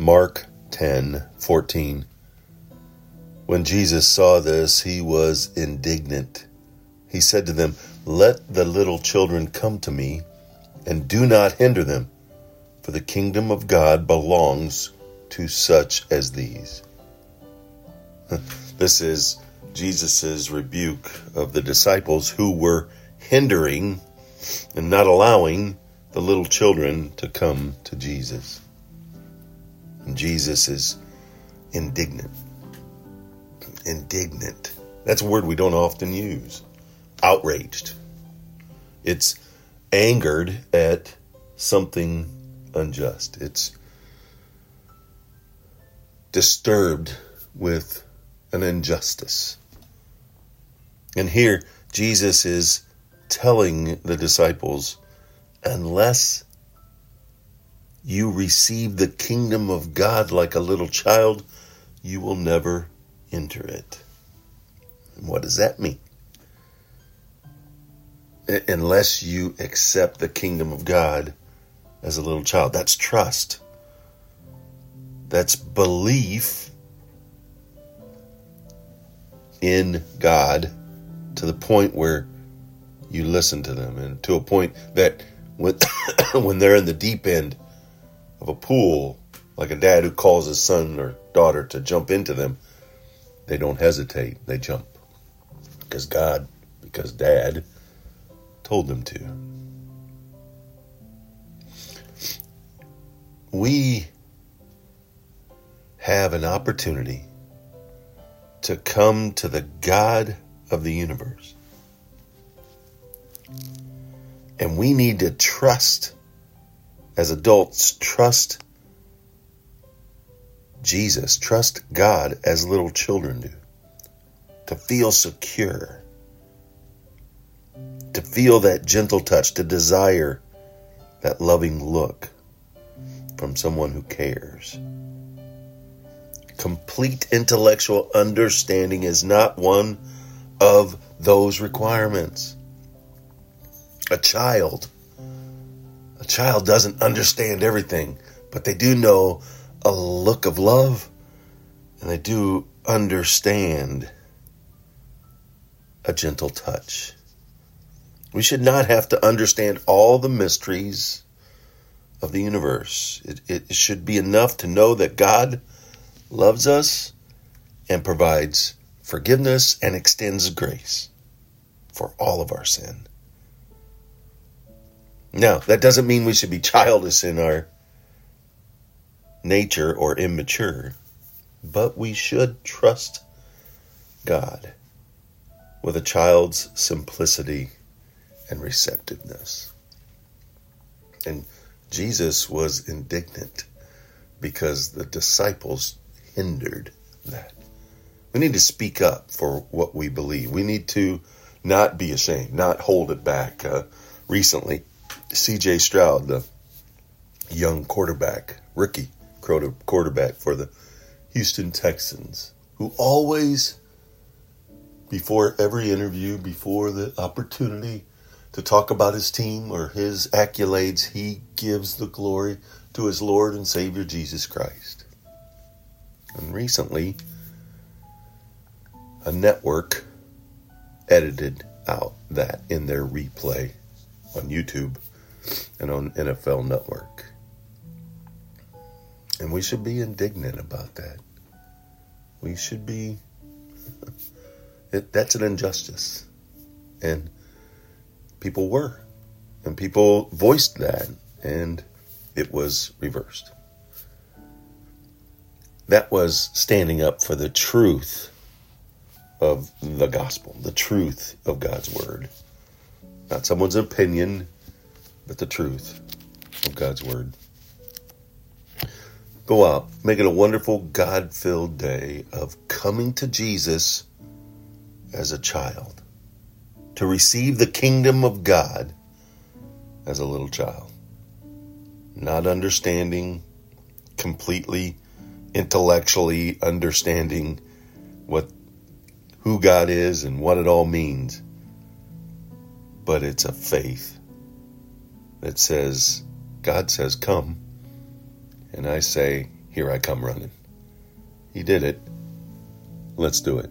Mark 10 14. When Jesus saw this, he was indignant. He said to them, Let the little children come to me, and do not hinder them, for the kingdom of God belongs to such as these. this is Jesus' rebuke of the disciples who were hindering and not allowing the little children to come to Jesus. Jesus is indignant. Indignant. That's a word we don't often use. Outraged. It's angered at something unjust. It's disturbed with an injustice. And here, Jesus is telling the disciples, unless you receive the kingdom of God like a little child, you will never enter it. And what does that mean? Unless you accept the kingdom of God as a little child, that's trust. That's belief in God to the point where you listen to them and to a point that when when they're in the deep end of a pool, like a dad who calls his son or daughter to jump into them, they don't hesitate, they jump. Because God, because dad told them to. We have an opportunity to come to the God of the universe. And we need to trust as adults, trust Jesus, trust God as little children do. To feel secure, to feel that gentle touch, to desire that loving look from someone who cares. Complete intellectual understanding is not one of those requirements. A child child doesn't understand everything, but they do know a look of love and they do understand a gentle touch. We should not have to understand all the mysteries of the universe. It, it should be enough to know that God loves us and provides forgiveness and extends grace for all of our sin. Now, that doesn't mean we should be childish in our nature or immature, but we should trust God with a child's simplicity and receptiveness. And Jesus was indignant because the disciples hindered that. We need to speak up for what we believe. We need to not be ashamed, not hold it back. Uh, recently, C.J. Stroud, the young quarterback, rookie quarterback for the Houston Texans, who always, before every interview, before the opportunity to talk about his team or his accolades, he gives the glory to his Lord and Savior Jesus Christ. And recently, a network edited out that in their replay on YouTube and on NFL Network. And we should be indignant about that. We should be. It, that's an injustice. And people were. And people voiced that. And it was reversed. That was standing up for the truth of the gospel, the truth of God's word. Not someone's opinion, but the truth of God's Word. Go out, make it a wonderful, God filled day of coming to Jesus as a child, to receive the kingdom of God as a little child. Not understanding completely, intellectually understanding what who God is and what it all means, but it's a faith that says, God says, come. And I say, Here I come running. He did it. Let's do it.